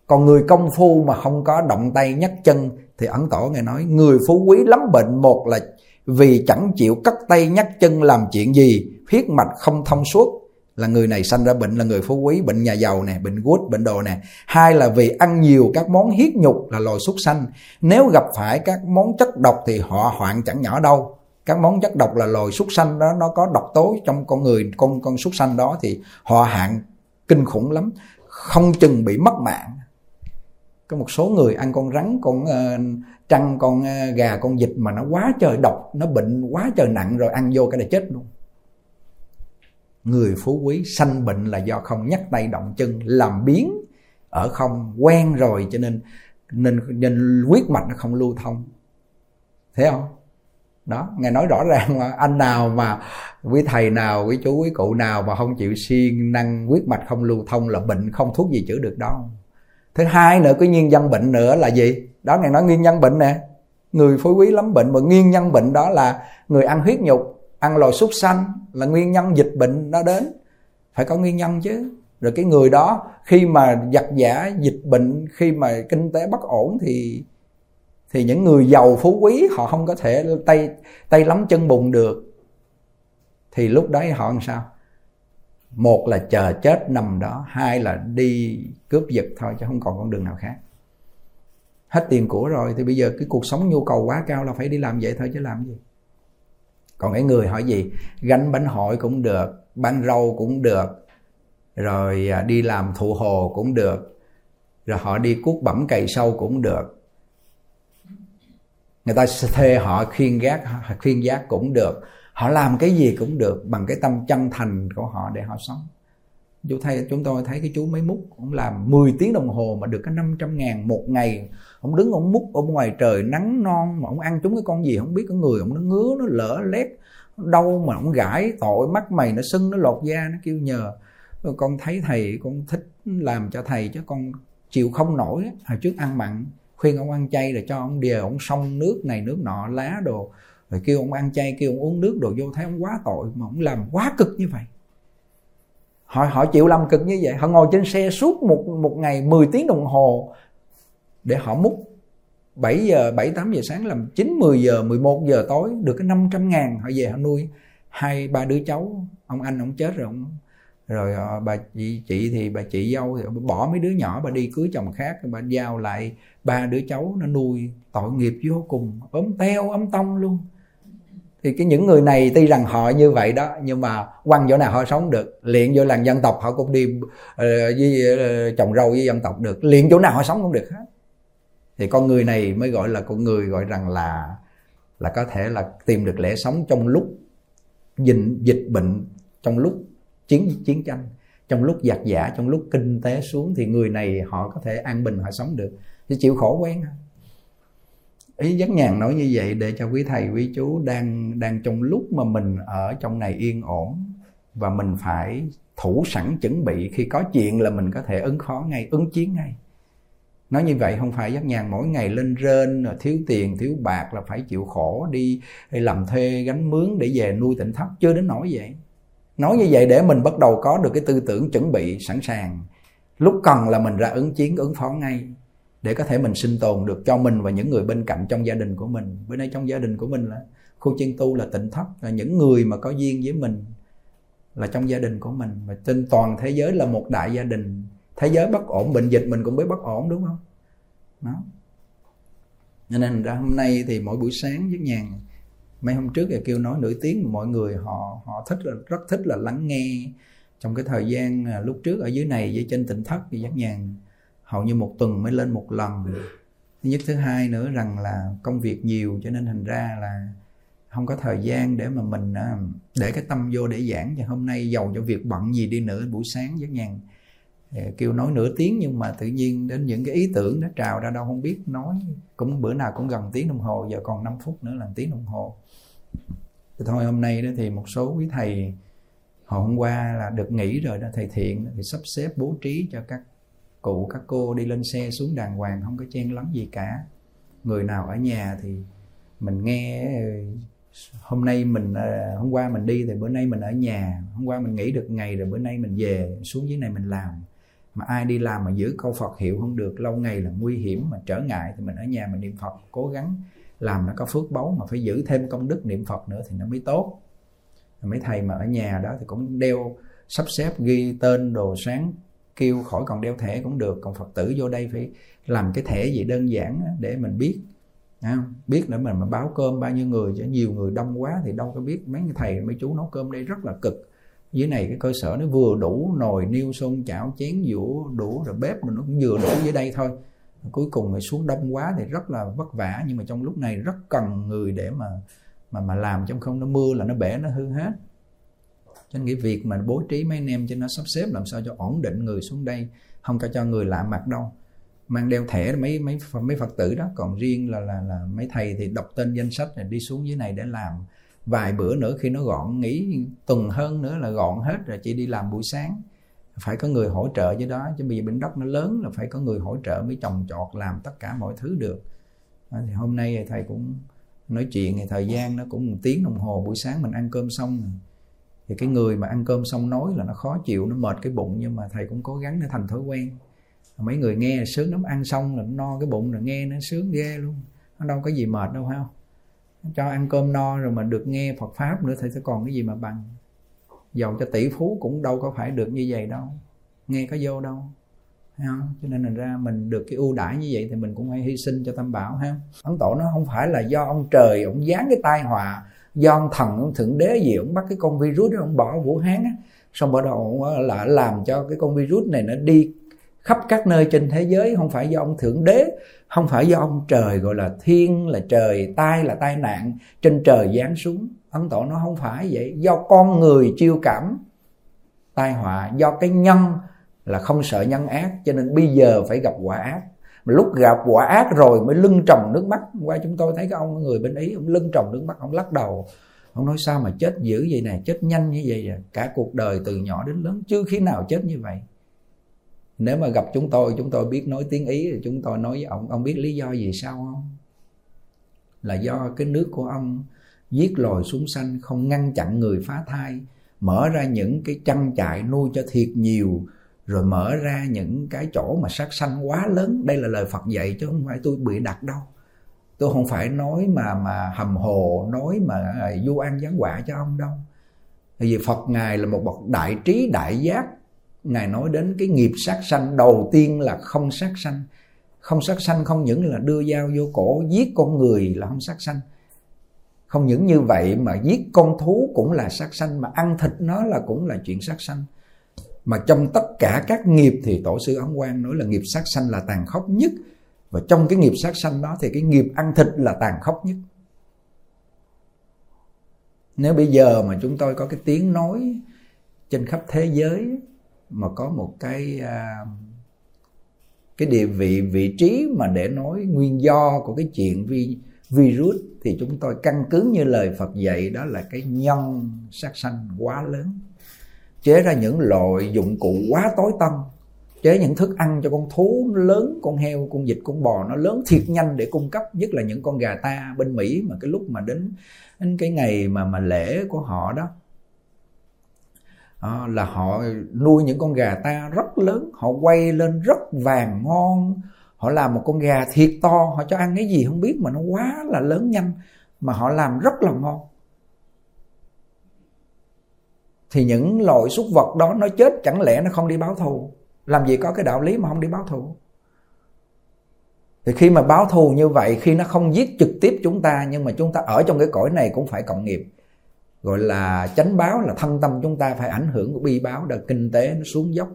Còn người công phu mà không có động tay nhắc chân thì ấn tổ nghe nói, người phú quý lắm bệnh một là vì chẳng chịu cắt tay nhắc chân làm chuyện gì, huyết mạch không thông suốt. Là người này sanh ra bệnh là người phú quý, bệnh nhà giàu nè, bệnh gút, bệnh đồ nè. Hai là vì ăn nhiều các món hiết nhục là loài súc sanh. Nếu gặp phải các món chất độc thì họ hoạn chẳng nhỏ đâu các món chất độc là loài súc sanh đó nó có độc tố trong con người con con súc sanh đó thì họ hạn kinh khủng lắm không chừng bị mất mạng. Có một số người ăn con rắn con uh, trăng con uh, gà con vịt mà nó quá trời độc nó bệnh quá trời nặng rồi ăn vô cái là chết luôn. Người phú quý sanh bệnh là do không nhắc tay động chân làm biến ở không quen rồi cho nên nên nên huyết mạch nó không lưu thông. Thế không? Đó ngài nói rõ ràng mà anh nào mà quý thầy nào, quý chú, quý cụ nào mà không chịu siêng năng huyết mạch, không lưu thông là bệnh không thuốc gì chữa được đâu. Thứ hai nữa, cái nguyên nhân bệnh nữa là gì? Đó ngài nói nguyên nhân bệnh nè. Người phối quý lắm bệnh, mà nguyên nhân bệnh đó là người ăn huyết nhục, ăn loài súc sanh là nguyên nhân dịch bệnh nó đến. Phải có nguyên nhân chứ. Rồi cái người đó, khi mà giặt giả dịch bệnh, khi mà kinh tế bất ổn thì thì những người giàu phú quý, họ không có thể tay tay lắm chân bùn được. Thì lúc đấy họ làm sao? Một là chờ chết nằm đó, hai là đi cướp giật thôi, chứ không còn con đường nào khác. Hết tiền của rồi, thì bây giờ cái cuộc sống nhu cầu quá cao là phải đi làm vậy thôi, chứ làm gì? Còn cái người hỏi gì? Gánh bánh hội cũng được bán rau cũng được, rồi à, đi làm thụ hồ cũng được, rồi họ đi cuốc bẩm cày sâu cũng được người ta thuê họ, khuyên gác, khuyên giác cũng được. Họ làm cái gì cũng được bằng cái tâm chân thành của họ để họ sống. Chú thấy, chúng tôi thấy cái chú mấy múc cũng làm 10 tiếng đồng hồ mà được cái 500 ngàn một ngày. Ông đứng ông múc ở ngoài trời nắng non mà ông ăn chúng cái con gì không biết có người ông nó ngứa, nó lỡ lét đau mà ông gãi, tội mắt mày, nó sưng, nó lột da, nó kêu nhờ. Con thấy thầy, con thích làm cho thầy chứ con chịu không nổi hồi trước ăn mặn khuyên ông ăn chay rồi cho ông đìa ông xong nước này, nước nọ, lá đồ. Rồi kêu ông ăn chay, kêu ông uống nước đồ vô, thấy ông quá tội mà ông làm quá cực như vậy. Họ họ chịu làm cực như vậy. Họ ngồi trên xe suốt một một ngày 10 tiếng đồng hồ để họ múc. 7 giờ 7 8 giờ sáng làm 9 10 giờ 11 giờ tối, được cái 500 ngàn họ về họ nuôi. Hai, ba đứa cháu, ông anh, ông chết rồi ông rồi bà chị, chị thì bà chị dâu thì bỏ mấy đứa nhỏ bà đi cưới chồng khác bà giao lại ba đứa cháu nó nuôi tội nghiệp vô cùng ốm teo ấm tông luôn. Thì cái những người này tuy rằng họ như vậy đó nhưng mà quăng chỗ nào họ sống được luyện vô làng dân tộc họ cũng đi uh, với uh, trồng rau với dân tộc được luyện chỗ nào họ sống cũng được hết. Thì con người này mới gọi là con người gọi rằng là là có thể là tìm được lẽ sống trong lúc dịch, dịch bệnh trong lúc chiến chiến tranh. Trong lúc giặc giả trong lúc kinh tế xuống thì người này họ có thể an bình họ sống được. Thì chịu khổ quen ý dắt nhàn nói như vậy để cho quý thầy quý chú đang đang trong lúc mà mình ở trong này yên ổn và mình phải thủ sẵn chuẩn bị. Khi có chuyện là mình có thể ứng phó ngay ứng chiến ngay. Nói như vậy không phải dắt nhàn mỗi ngày lên rên thiếu tiền thiếu bạc là phải chịu khổ đi, đi làm thuê gánh mướn để về nuôi tỉnh thất. Chưa đến nỗi vậy nói như vậy để mình bắt đầu có được cái tư tưởng chuẩn bị sẵn sàng. Lúc cần là mình ra ứng chiến, ứng phó ngay, để có thể mình sinh tồn được cho mình và những người bên cạnh trong gia đình của mình. Bữa nay trong gia đình của mình là khu chiên tu, là tịnh thất, là những người mà có duyên với mình là trong gia đình của mình. Và trên toàn thế giới là một đại gia đình. Thế giới bất ổn, bệnh dịch mình cũng biết bất ổn, đúng không? Đó. Nên ra hôm nay thì mỗi buổi sáng với nhàn mấy hôm trước thì kêu nói nửa tiếng mọi người họ họ thích là, rất thích là lắng nghe. Trong cái thời gian à, lúc trước ở dưới này, dưới trên tỉnh thất thì giác nhàn hầu như một tuần mới lên một lần. Thứ nhất, thứ hai nữa rằng là công việc nhiều cho nên thành ra là không có thời gian để mà mình à, để cái tâm vô để giảng. Và hôm nay giàu cho việc bận gì đi nữa, buổi sáng giác nhàn Ờ, kêu nói nửa tiếng nhưng mà tự nhiên đến những cái ý tưởng nó trào ra đâu không biết, nói cũng bữa nào cũng gần tiếng đồng hồ, giờ còn 5 phút nữa là tiếng đồng hồ. Thì thôi, hôm nay đó thì một số quý thầy hồi hôm qua là được nghỉ rồi đó, thầy thiện thì sắp xếp bố trí cho các cụ, các cô đi lên xe xuống đàng hoàng, không có chen lắm gì cả. Người nào ở nhà thì mình nghe ờ, hôm nay mình ờ, hôm qua mình đi thì bữa nay mình ở nhà, hôm qua mình nghỉ được ngày rồi bữa nay mình về, xuống dưới này mình làm mà ai đi làm mà giữ câu Phật hiệu không được lâu ngày là nguy hiểm mà trở ngại thì mình ở nhà mình niệm Phật cố gắng làm nó có phước báu mà phải giữ thêm công đức niệm Phật nữa thì nó mới tốt. Mấy thầy mà ở nhà đó thì cũng đeo sắp xếp ghi tên đồ sáng kêu khỏi còn đeo thẻ cũng được. Còn Phật tử vô đây phải làm cái thẻ gì đơn giản để mình biết à, biết nữa mình mà báo cơm bao nhiêu người cho nhiều người đông quá thì đâu có biết. Mấy thầy mấy chú nấu cơm đây rất là cực dưới này cái cơ sở nó vừa đủ nồi niêu xôn chảo chén, dũa đủ rồi bếp rồi nó cũng vừa đủ dưới đây thôi. Cuối cùng thì xuống đông quá thì rất là vất vả, nhưng mà trong lúc này rất cần người để mà mà mà làm trong không nó mưa là nó bể, nó hư hết. Cho nên cái việc mà bố trí mấy anh em cho nó sắp xếp làm sao cho ổn định người xuống đây, không có cho người lạ mặt đâu. Mang đeo thẻ mấy mấy mấy phật tử đó, còn riêng là là là mấy thầy thì đọc tên danh sách rồi đi xuống dưới này để làm vài bữa nữa khi nó gọn, nghỉ tuần hơn nữa là gọn hết rồi, chị đi làm buổi sáng. Phải có người hỗ trợ với đó, chứ bây giờ bên đất nó lớn là phải có người hỗ trợ mới trồng trọt làm tất cả mọi thứ được. À, thì hôm nay thầy cũng nói chuyện thì thời gian nó cũng một tiếng đồng hồ, buổi sáng mình ăn cơm xong thì cái người mà ăn cơm xong nói là nó khó chịu, nó mệt cái bụng, nhưng mà thầy cũng cố gắng để thành thói quen. Mấy người nghe sướng lắm, ăn xong là nó no cái bụng rồi nghe nó sướng ghê luôn. Nó đâu có gì mệt đâu phải không? Cho ăn cơm no rồi mà được nghe Phật pháp nữa thì sẽ còn cái gì mà bằng. Giàu cho tỷ phú cũng đâu có phải được như vậy đâu. Nghe có vô đâu. Không? cho nên là ra mình được cái ưu đãi như vậy thì mình cũng phải hy sinh cho tam bảo ha ấn tổ nó không phải là do ông trời, ông dán cái tai họa, do ông thần, ông thượng đế gì, ông bắt cái con virus đó, ông bỏ vũ hán á. Xong bắt đầu là làm cho cái con virus này nó đi khắp các nơi trên thế giới, không phải do ông thượng đế, không phải do ông trời gọi là thiên, là trời, tai là tai nạn, trên trời giáng xuống. Ấn tổ nó không phải vậy. Do con người chiêu cảm, tai họa, do cái nhân là không sợ nhân ác, cho nên bây giờ phải gặp quả ác. Mà lúc gặp quả ác rồi mới lưng tròng nước mắt. Qua chúng tôi thấy cái ông, người bên ý ông lưng tròng nước mắt, ông lắc đầu. Ông nói, sao mà chết dữ vậy nè, chết nhanh như vậy à? cả cuộc đời từ nhỏ đến lớn, chưa khi nào chết như vậy nếu mà gặp chúng tôi chúng tôi biết nói tiếng ý, thì chúng tôi nói với ông. Ông biết lý do gì sao không? Là do cái nước của ông giết lòi súng xanh không ngăn chặn người phá thai, mở ra những cái trang trại nuôi cho thiệt nhiều, rồi mở ra những cái chỗ mà sát sanh quá lớn. Đây là lời Phật dạy chứ không phải tôi bị đặt đâu. Tôi không phải nói mà mà hầm hồ, nói mà à, du an giáng quả cho ông đâu. Vì Phật ngài là một bậc đại trí, đại giác ngài nói đến cái nghiệp sát sanh, đầu tiên là không sát sanh. Không sát sanh không những là đưa dao vô cổ, giết con người là không sát sanh. Không những như vậy mà giết con thú cũng là sát sanh, mà ăn thịt nó là cũng là chuyện sát sanh. Mà trong tất cả các nghiệp thì tổ sư ấn quang nói là nghiệp sát sanh là tàn khốc nhất. Và trong cái nghiệp sát sanh đó thì cái nghiệp ăn thịt là tàn khốc nhất. Nếu bây giờ mà chúng tôi có cái tiếng nói trên khắp thế giới mà có một cái à, cái địa vị vị trí mà để nói nguyên do của cái chuyện vi, virus thì chúng tôi căn cứ như lời Phật dạy đó là cái nhân sát sanh quá lớn. Chế ra những loại dụng cụ quá tối tân chế những thức ăn cho con thú lớn con heo con vịt con bò nó lớn thiệt nhanh để cung cấp nhất là những con gà ta bên mỹ mà cái lúc mà đến, đến cái ngày mà mà lễ của họ đó à, là họ nuôi những con gà ta rất lớn họ quay lên rất vàng ngon. Họ làm một con gà thiệt to họ cho ăn cái gì không biết mà nó quá là lớn nhanh mà họ làm rất là ngon. Thì những loại súc vật đó nó chết chẳng lẽ nó không đi báo thù? Làm gì có cái đạo lý mà không đi báo thù? Thì khi mà báo thù như vậy khi nó không giết trực tiếp chúng ta nhưng mà chúng ta ở trong cái cõi này cũng phải cộng nghiệp gọi là chánh báo là thân tâm chúng ta phải ảnh hưởng của bi báo là kinh tế nó xuống dốc.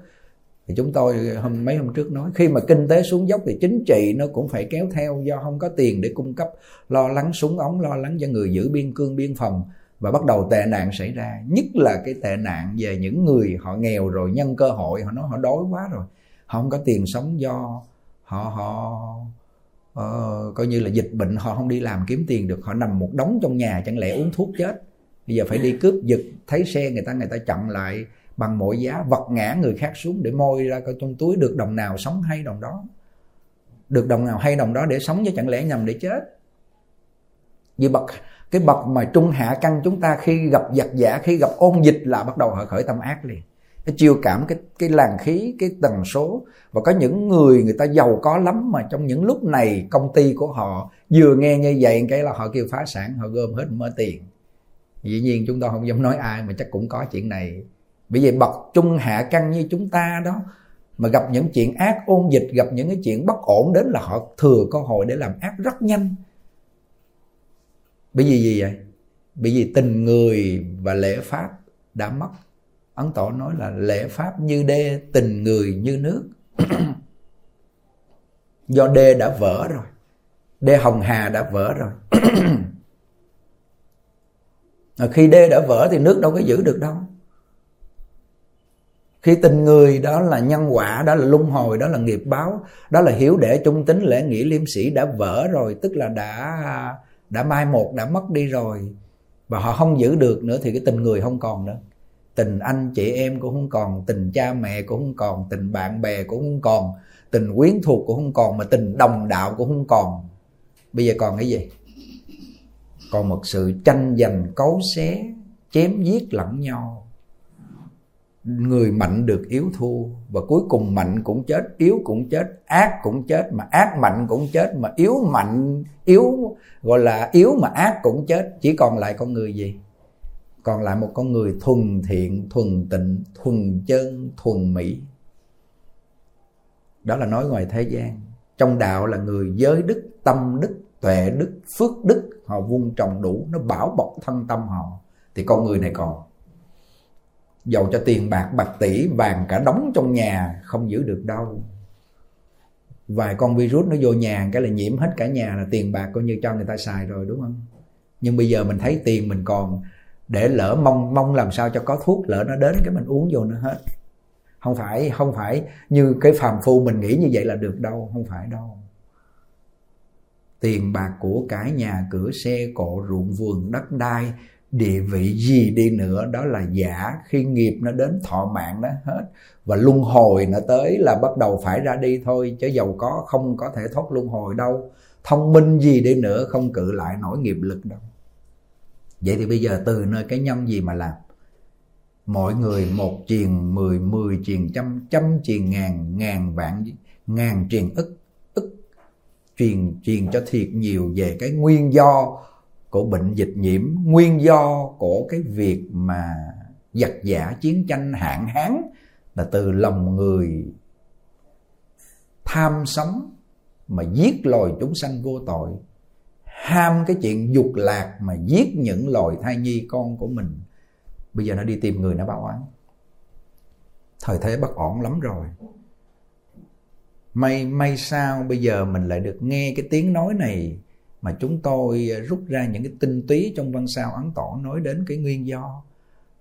Thì chúng tôi hôm mấy hôm trước nói khi mà kinh tế xuống dốc thì chính trị nó cũng phải kéo theo do không có tiền để cung cấp lo lắng súng ống lo lắng cho người giữ biên cương biên phòng. Và bắt đầu tệ nạn xảy ra nhất là cái tệ nạn về những người họ nghèo rồi nhân cơ hội họ nói họ đói quá rồi. Họ không có tiền sống do họ họ uh, coi như là dịch bệnh họ không đi làm kiếm tiền được. Họ nằm một đống trong nhà chẳng lẽ uống thuốc chết bây giờ phải đi cướp giật, thấy xe người ta người ta chặn lại bằng mọi giá, vật ngã người khác xuống để môi ra coi trong túi được đồng nào sống hay đồng đó. Được đồng nào hay đồng đó để sống chứ chẳng lẽ nhầm để chết. Vì bậc, cái bậc mà trung hạ căn chúng ta khi gặp giặc giả, khi gặp ôn dịch là bắt đầu họ khởi tâm ác liền. Cái chiêu cảm cái cái làn khí, cái tần số. Và có những người người ta giàu có lắm mà trong những lúc này công ty của họ vừa nghe như vậy, cái là họ kêu phá sản, họ gom hết mớ tiền dĩ nhiên chúng ta không dám nói ai, mà chắc cũng có chuyện này. Bởi vì bậc trung hạ căn như chúng ta đó, mà gặp những chuyện ác ôn dịch, gặp những cái chuyện bất ổn đến là họ thừa cơ hội để làm ác rất nhanh. Bởi vì gì vậy? Bởi vì tình người và lễ pháp đã mất. Ấn tổ nói là lễ pháp như đê, tình người như nước. Do đê đã vỡ rồi, đê hồng hà đã vỡ rồi. À, khi đê đã vỡ thì nước đâu có giữ được đâu. Khi tình người đó là nhân quả, đó là luân hồi, đó là nghiệp báo, đó là hiểu để trung tính lễ nghĩa liêm sĩ đã vỡ rồi, tức là đã đã mai một, đã mất đi rồi. Và họ không giữ được nữa thì cái tình người không còn nữa. Tình anh chị em cũng không còn, tình cha mẹ cũng không còn, tình bạn bè cũng không còn, tình quyến thuộc cũng không còn, mà tình đồng đạo cũng không còn. Bây giờ còn cái gì? Còn một sự tranh giành, cấu xé, chém giết lẫn nhau. Người mạnh được yếu thua, và cuối cùng mạnh cũng chết, yếu cũng chết, ác cũng chết, mà ác mạnh cũng chết, mà yếu mạnh, yếu, gọi là yếu mà ác cũng chết. Chỉ còn lại con người gì? Còn lại một con người thuần thiện, thuần tịnh, thuần chân, thuần mỹ. Đó là nói ngoài thế gian. Trong đạo là người giới đức, tâm đức tuệ đức, phước đức, họ vun trồng đủ, nó bảo bọc thân tâm họ, thì con người này còn dầu cho tiền bạc bạc tỷ, vàng cả đóng trong nhà, không giữ được đâu. Vài con virus nó vô nhà, cái là nhiễm hết cả nhà là tiền bạc coi như cho người ta xài rồi, đúng không? Nhưng bây giờ mình thấy tiền mình còn để lỡ mong mong làm sao cho có thuốc lỡ nó đến, cái mình uống vô nó hết. Không phải không phải như cái phàm phu mình nghĩ như vậy là được đâu, không phải đâu tiền bạc của cải nhà cửa xe cộ ruộng vườn đất đai, địa vị gì đi nữa, đó là giả. Khi nghiệp nó đến, thọ mạng nó hết. Và luân hồi nó tới là bắt đầu phải ra đi thôi, chứ giàu có không có thể thoát luân hồi đâu. Thông minh gì đi nữa, không cự lại nổi nghiệp lực đâu. Vậy thì bây giờ từ nơi cái nhân gì mà làm? Mọi người một triền mười mười triền trăm trăm triền ngàn ngàn vạn, ngàn triền ức truyền truyền cho thiệt nhiều về cái nguyên do của bệnh dịch nhiễm, nguyên do của cái việc mà giặc giả chiến tranh hạn hán là từ lòng người tham sống mà giết loài chúng sanh vô tội, ham cái chuyện dục lạc mà giết những loài thai nhi con của mình. Bây giờ nó đi tìm người nó báo oán thời thế bất ổn lắm rồi may may sao bây giờ mình lại được nghe cái tiếng nói này mà chúng tôi ờ, rút ra những cái tinh túy trong văn sao ấn tỏ nói đến cái nguyên do.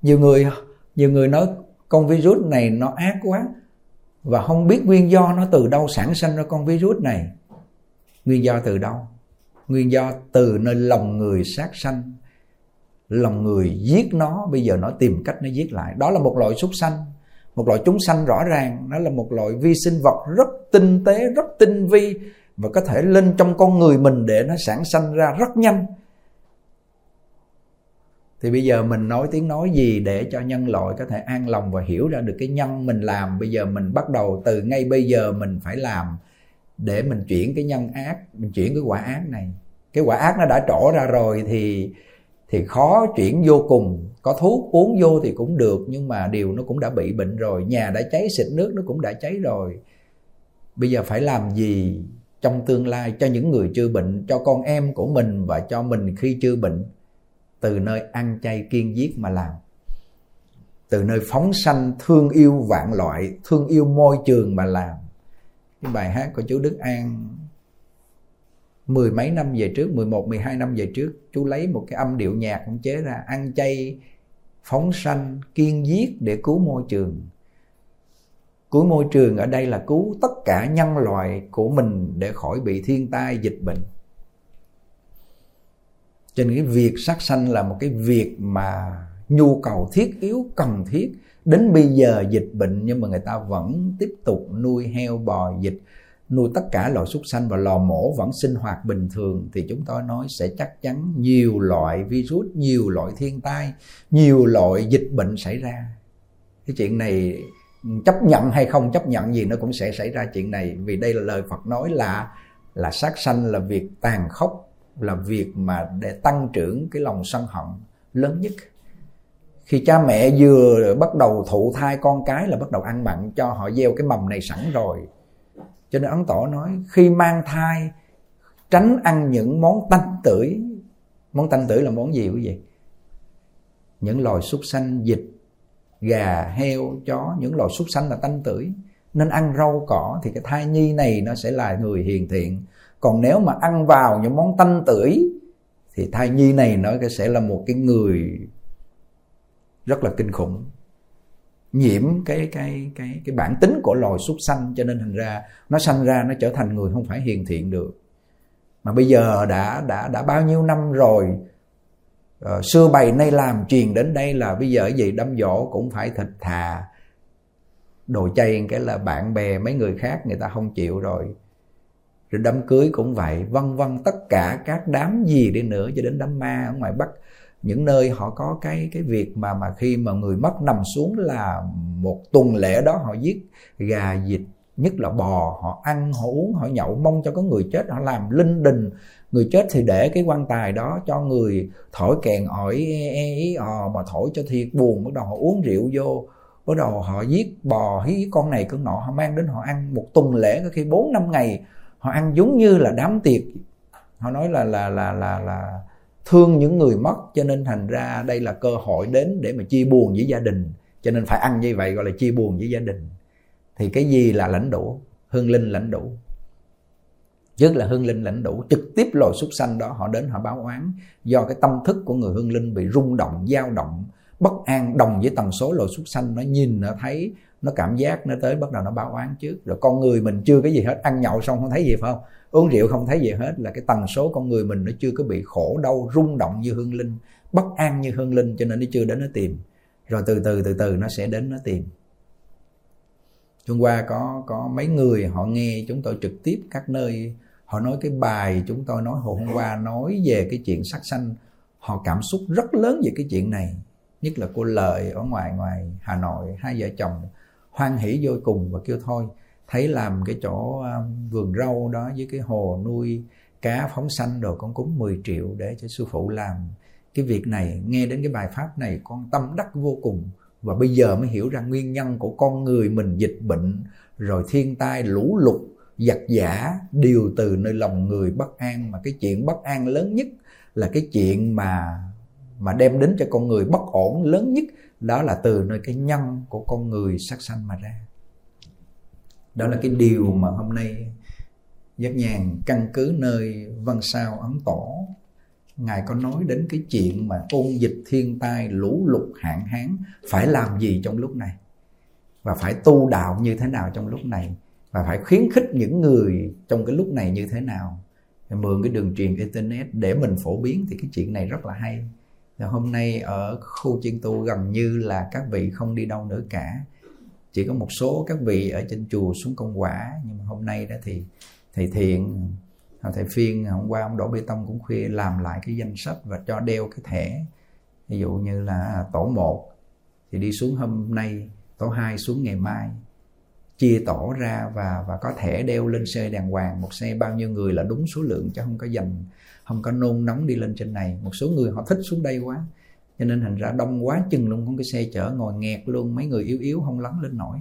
Nhiều người nhiều người nói con virus này nó ác quá và không biết nguyên do nó từ đâu sản sinh ra con virus này. Nguyên do từ đâu? Nguyên do từ nơi lòng người sát sanh. Lòng người giết nó, bây giờ nó tìm cách nó giết lại. Đó là một loại súc sanh một loại chúng sanh rõ ràng, nó là một loại vi sinh vật rất tinh tế, rất tinh vi và có thể lên trong con người mình để nó sản sanh ra rất nhanh. Thì bây giờ mình nói tiếng nói gì để cho nhân loại có thể an lòng và hiểu ra được cái nhân mình làm. Bây giờ mình bắt đầu từ ngay bây giờ mình phải làm để mình chuyển cái nhân ác, mình chuyển cái quả ác này. Cái quả ác nó đã trổ ra rồi thì thì khó chuyển vô cùng. Có thuốc uống vô thì cũng được, nhưng mà điều nó cũng đã bị bệnh rồi. Nhà đã cháy, xịt nước nó cũng đã cháy rồi. Bây giờ phải làm gì trong tương lai cho những người chưa bệnh, cho con em của mình và cho mình khi chưa bệnh? Từ nơi ăn chay kiên giết mà làm. Từ nơi phóng sanh thương yêu vạn loại, thương yêu môi trường mà làm. Cái bài hát của chú Đức An mười mấy năm về trước 11, 12 năm về trước chú lấy một cái âm điệu nhạc cũng chế ra ăn chay phóng sanh kiên giết để cứu môi trường. Cứu môi trường ở đây là cứu tất cả nhân loại của mình để khỏi bị thiên tai dịch bệnh. Cho nên cái việc sát sanh là một cái việc mà nhu cầu thiết yếu cần thiết. Đến bây giờ dịch bệnh nhưng mà người ta vẫn tiếp tục nuôi heo bò dịch nuôi tất cả loại súc sanh và lò mổ vẫn sinh hoạt bình thường, thì chúng tôi nói sẽ chắc chắn nhiều loại virus, nhiều loại thiên tai, nhiều loại dịch bệnh xảy ra. Cái chuyện này chấp nhận hay không chấp nhận gì nó cũng sẽ xảy ra chuyện này, vì đây là lời Phật nói là là sát sanh, là việc tàn khốc, là việc mà để tăng trưởng cái lòng sân hận lớn nhất. Khi cha mẹ vừa bắt đầu thụ thai con cái là bắt đầu ăn mặn, cho họ gieo cái mầm này sẵn rồi cho nên ấn tổ nói, khi mang thai, tránh ăn những món tanh tưởi. Món tanh tưởi là món gì quý vị? Những loài súc sanh dịch gà, heo, chó, những loài súc sanh là tanh tưởi. Nên ăn rau, cỏ thì cái thai nhi này nó sẽ là người hiền thiện. Còn nếu mà ăn vào những món tanh tưởi thì thai nhi này nó sẽ là một cái người rất là kinh khủng nhiễm cái cái cái cái bản tính của loài súc sanh cho nên thành ra nó sanh ra nó trở thành người không phải hiền thiện được. Mà bây giờ đã đã đã bao nhiêu năm rồi uh, xưa bày nay làm truyền đến đây là bây giờ gì? Đâm dỗ cũng phải thịt thà đồ chay cái là bạn bè mấy người khác người ta không chịu rồi. Rồi đám cưới cũng vậy vân vân tất cả các đám gì đi nữa cho đến đám ma ở ngoài bắc những nơi họ có cái cái việc mà mà khi mà người mất nằm xuống là một tuần lễ đó họ giết gà vịt nhất là bò. Họ ăn họ uống họ nhậu mong cho có người chết. Họ làm linh đình. Người chết thì để cái quan tài đó cho người thổi kèn ỏi e, e, ý ò mà thổi cho thiệt buồn. Bắt đầu họ uống rượu vô. Bắt đầu họ giết bò hí con này con nọ. Họ mang đến họ ăn một tuần lễ. Có khi bốn năm ngày họ ăn giống như là đám tiệc. Họ nói là là là là là thương những người mất, cho nên thành ra đây là cơ hội đến để mà chia buồn với gia đình. Cho nên phải ăn như vậy gọi là chia buồn với gia đình. Thì cái gì là lãnh đủ? Hương linh lãnh đủ. Nhất là hương linh lãnh đủ. Trực tiếp loài súc sanh đó, họ đến họ báo oán do cái tâm thức của người hương linh bị rung động, dao động, bất an, đồng với tần số loài súc sanh. Nó nhìn, nó thấy nó cảm giác nó tới bắt đầu nó báo oán trước. Rồi con người mình chưa cái gì hết. Ăn nhậu xong không thấy gì phải không? Uống rượu không thấy gì hết. Là cái tần số con người mình nó chưa có bị khổ đau, rung động như hương linh, bất an như hương linh, cho nên nó chưa đến nó tìm. Rồi từ từ từ từ nó sẽ đến nó tìm. Hôm qua có có mấy người họ nghe chúng tôi trực tiếp các nơi. Họ nói cái bài chúng tôi nói hồi hôm qua nói về cái chuyện sắc xanh họ cảm xúc rất lớn về cái chuyện này. Nhất là cô lợi ở ngoài ngoài hà nội, hai vợ chồng hoan hỷ vô cùng và kêu thôi. Thấy làm cái chỗ um, vườn rau đó với cái hồ nuôi cá phóng xanh đồ, con cúng 10 triệu để cho sư phụ làm cái việc này. Nghe đến cái bài pháp này, con tâm đắc vô cùng. Và bây giờ mới hiểu ra nguyên nhân của con người mình dịch bệnh, rồi thiên tai, lũ lụt, giặc giả, đều từ nơi lòng người bất an. Mà cái chuyện bất an lớn nhất là cái chuyện mà mà đem đến cho con người bất ổn lớn nhất đó là từ nơi cái nhân của con người sát sanh mà ra. Đó là cái điều mà hôm nay giác nhàn căn cứ nơi văn sao ấn tổ ngài có nói đến cái chuyện mà ôn dịch thiên tai, lũ lụt, hạn hán phải làm gì trong lúc này? Và phải tu đạo như thế nào trong lúc này? Và phải khuyến khích những người trong cái lúc này như thế nào? Mượn cái đường truyền internet để mình phổ biến thì cái chuyện này rất là hay và hôm nay ở khu chuyên tu gần như là các vị không đi đâu nữa cả. Chỉ có một số các vị ở trên chùa xuống công quả. Nhưng mà hôm nay đó thì thầy thiện à, thầy phiên à, hôm qua ông đổ bê tông cũng khuya làm lại cái danh sách và cho đeo cái thẻ. Ví dụ như là tổ 1 thì đi xuống hôm nay, tổ 2 xuống ngày mai chia tổ ra và và có thể đeo lên xe đàng hoàng. Một xe bao nhiêu người là đúng số lượng chứ không có dành, không có nôn nóng đi lên trên này. Một số người họ thích xuống đây quá, cho nên thành ra đông quá chừng luôn. Con cái xe chở ngồi nghẹt luôn, mấy người yếu yếu không lắng lên nổi.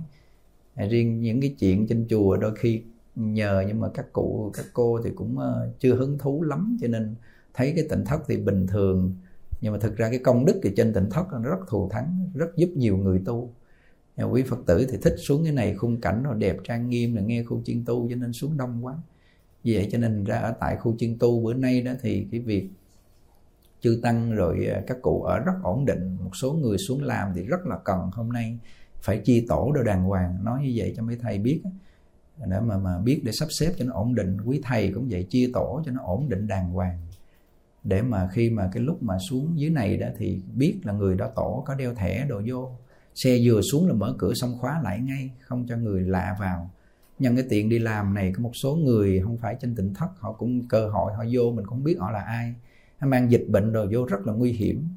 À, riêng những cái chuyện trên chùa đôi khi nhờ, nhưng mà các cụ, các cô thì cũng ờ, chưa hứng thú lắm, cho nên thấy cái tỉnh thất thì bình thường. Nhưng mà thực ra cái công đức thì trên tỉnh thất nó rất thù thắng, rất giúp nhiều người tu nhà quý phật tử thì thích xuống cái này khung cảnh nó đẹp, trang nghiêm là nghe khu chuyên tu cho nên xuống đông quá. Vì vậy cho nên ra ở tại khu chuyên tu bữa nay đó thì cái việc chư tăng rồi à, các cụ ở rất ổn định. Một số người xuống làm thì rất là cần. Hôm nay phải chi tổ đồ đàng hoàng. Nói như vậy cho mấy thầy biết để mà mà biết để sắp xếp cho nó ổn định. Quý thầy cũng vậy chia tổ cho nó ổn định đàng hoàng. Để mà khi mà cái lúc mà xuống dưới này đó thì biết là người đó tổ có đeo thẻ đồ vô xe vừa xuống là mở cửa xong khóa lại ngay, không cho người lạ vào. Nhân cái tiện đi làm này, có một số người không phải trên tỉnh thất, họ cũng cơ hội, họ vô, mình cũng biết họ là ai. Nó mang dịch bệnh rồi vô rất là nguy hiểm.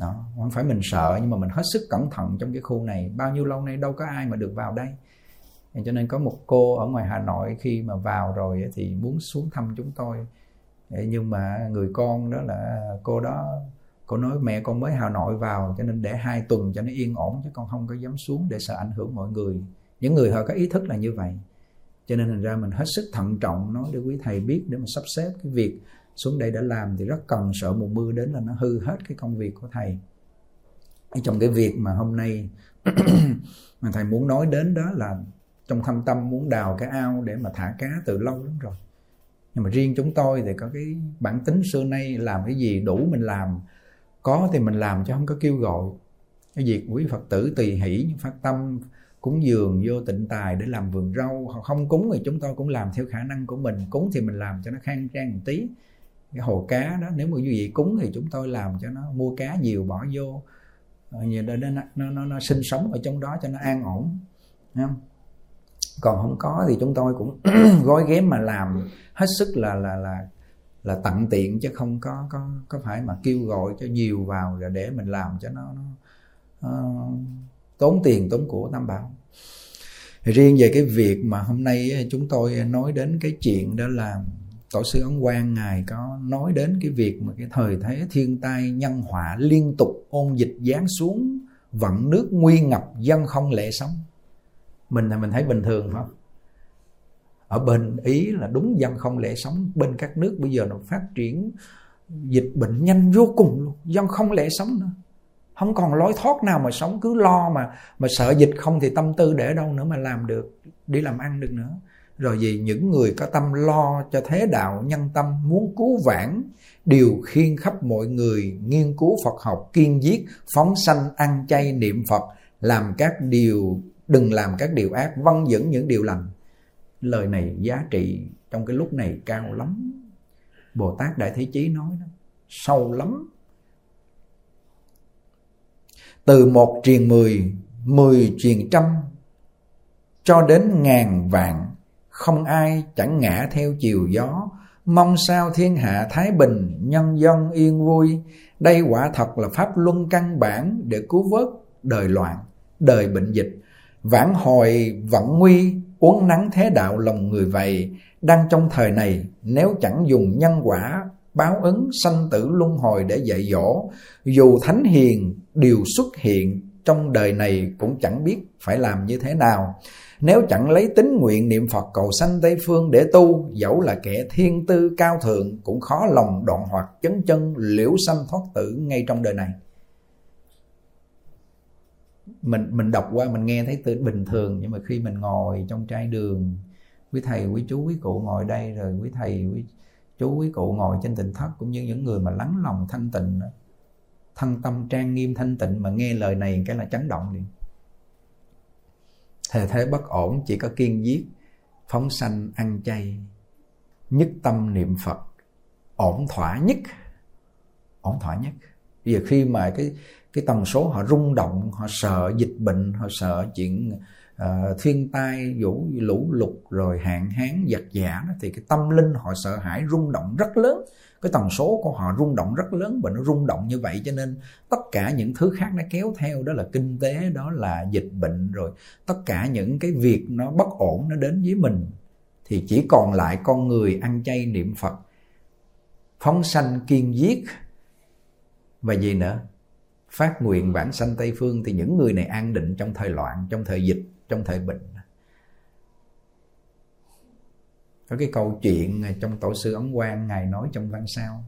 Đó, không phải mình sợ, nhưng mà mình hết sức cẩn thận trong cái khu này. Bao nhiêu lâu nay đâu có ai mà được vào đây. Cho nên có một cô ở ngoài Hà Nội khi mà vào rồi thì muốn xuống thăm chúng tôi. Nhưng mà người con đó là cô đó cô nói, mẹ con mới Hà Nội vào, cho nên để hai tuần cho nó yên ổn, chứ con không có dám xuống để sợ ảnh hưởng mọi người. Những người họ có ý thức là như vậy. Cho nên thành ra mình hết sức thận trọng, nói để quý thầy biết để mà sắp xếp cái việc xuống đây đã làm thì rất cần sợ mùa mưa đến là nó hư hết cái công việc của thầy. Trong cái việc mà hôm nay mà thầy muốn nói đến đó là trong thâm tâm muốn đào cái ao để mà thả cá từ lâu lắm rồi. Nhưng mà riêng chúng tôi thì có cái bản tính xưa nay làm cái gì đủ mình làm có thì mình làm chứ không có kêu gọi. Cái việc quý phật tử tùy hỷ phát tâm cúng dường vô tịnh tài để làm vườn rau không cúng thì chúng tôi cũng làm theo khả năng của mình. Cúng thì mình làm cho nó khang trang một tí. Cái hồ cá đó nếu mà quý vị cúng thì chúng tôi làm cho nó mua cá nhiều bỏ vô. Ờ, nhiều để nó, nó, nó, nó sinh sống ở trong đó cho nó an ổn. Không? còn không có thì chúng tôi cũng gói ghém mà làm hết sức là là là là tặng tiện chứ không có có có phải mà kêu gọi cho nhiều vào rồi để mình làm cho nó, nó uh, tốn tiền tốn của tam bảo. Riêng về cái việc mà hôm nay ờ, chúng tôi nói đến cái chuyện đó là tổ sư ấn quang ngài có nói đến cái việc mà cái thời thế thiên tai nhân họa liên tục ôn dịch giáng xuống vận nước nguy ngập dân không lệ sống. Mình là mình thấy bình thường phải không? Ở bên ý là đúng dân không lẽ sống, bên các nước bây giờ nó phát triển dịch bệnh nhanh vô cùng luôn. Dân không lẽ sống nữa. Không còn lối thoát nào mà sống, cứ lo mà mà sợ dịch không thì tâm tư để đâu nữa mà làm được, đi làm ăn được nữa. Rồi vì những người có tâm lo cho thế đạo, nhân tâm, muốn cứu vãn, điều khiên khắp mọi người, nghiên cứu Phật học, kiên giết, phóng sanh, ăn chay, niệm Phật, làm các điều, đừng làm các điều ác vâng dẫn những điều lành lời này giá trị trong cái lúc này cao lắm. Bồ Tát Đại Thế Chí nói đó, sâu lắm. Từ một truyền mười mười truyền trăm cho đến ngàn vạn, không ai chẳng ngã theo chiều gió. Mong sao thiên hạ thái bình, nhân dân yên vui. Đây quả thật là pháp luân căn bản để cứu vớt đời loạn, đời bệnh dịch. Vãn hồi vận nguy uốn nắng thế đạo lòng người vậy đang trong thời này nếu chẳng dùng nhân quả báo ứng sanh tử luân hồi để dạy dỗ dù thánh hiền đều xuất hiện trong đời này cũng chẳng biết phải làm như thế nào nếu chẳng lấy tín nguyện niệm Phật cầu sanh Tây Phương để tu, dẫu là kẻ thiên tư cao thượng cũng khó lòng đoạn hoặc chấn chân liễu sanh thoát tử ngay trong đời này. Mình mình đọc qua mình nghe thấy tự bình thường nhưng mà khi mình ngồi trong trai đường, quý thầy, quý chú, quý cụ ngồi đây rồi quý thầy, quý chú, quý cụ ngồi trên tịnh thất cũng như những người mà lắng lòng thanh tịnh thân tâm trang nghiêm thanh tịnh mà nghe lời này cái là chấn động liền. Thời thế bất ổn chỉ có kiên giết phóng sanh ăn chay. Nhất tâm niệm phật ổn thỏa nhất. Ổn thỏa nhất. Bây giờ khi mà cái cái tần số họ rung động họ sợ dịch bệnh họ sợ chuyện uh, thiên tai vũ lũ lụt rồi hạn hán giặc giả thì cái tâm linh họ sợ hãi rung động rất lớn. Cái tần số của họ rung động rất lớn và nó rung động như vậy cho nên tất cả những thứ khác nó kéo theo đó là kinh tế đó là dịch bệnh rồi tất cả những cái việc nó bất ổn nó đến với mình. Thì chỉ còn lại con người ăn chay niệm phật phóng sanh kiên giết. Và gì nữa? Phát nguyện bản sanh tây phương thì những người này an định trong thời loạn, trong thời dịch, trong thời bệnh. Có cái câu chuyện trong tổ sư ấn quang, ngài nói trong văn sao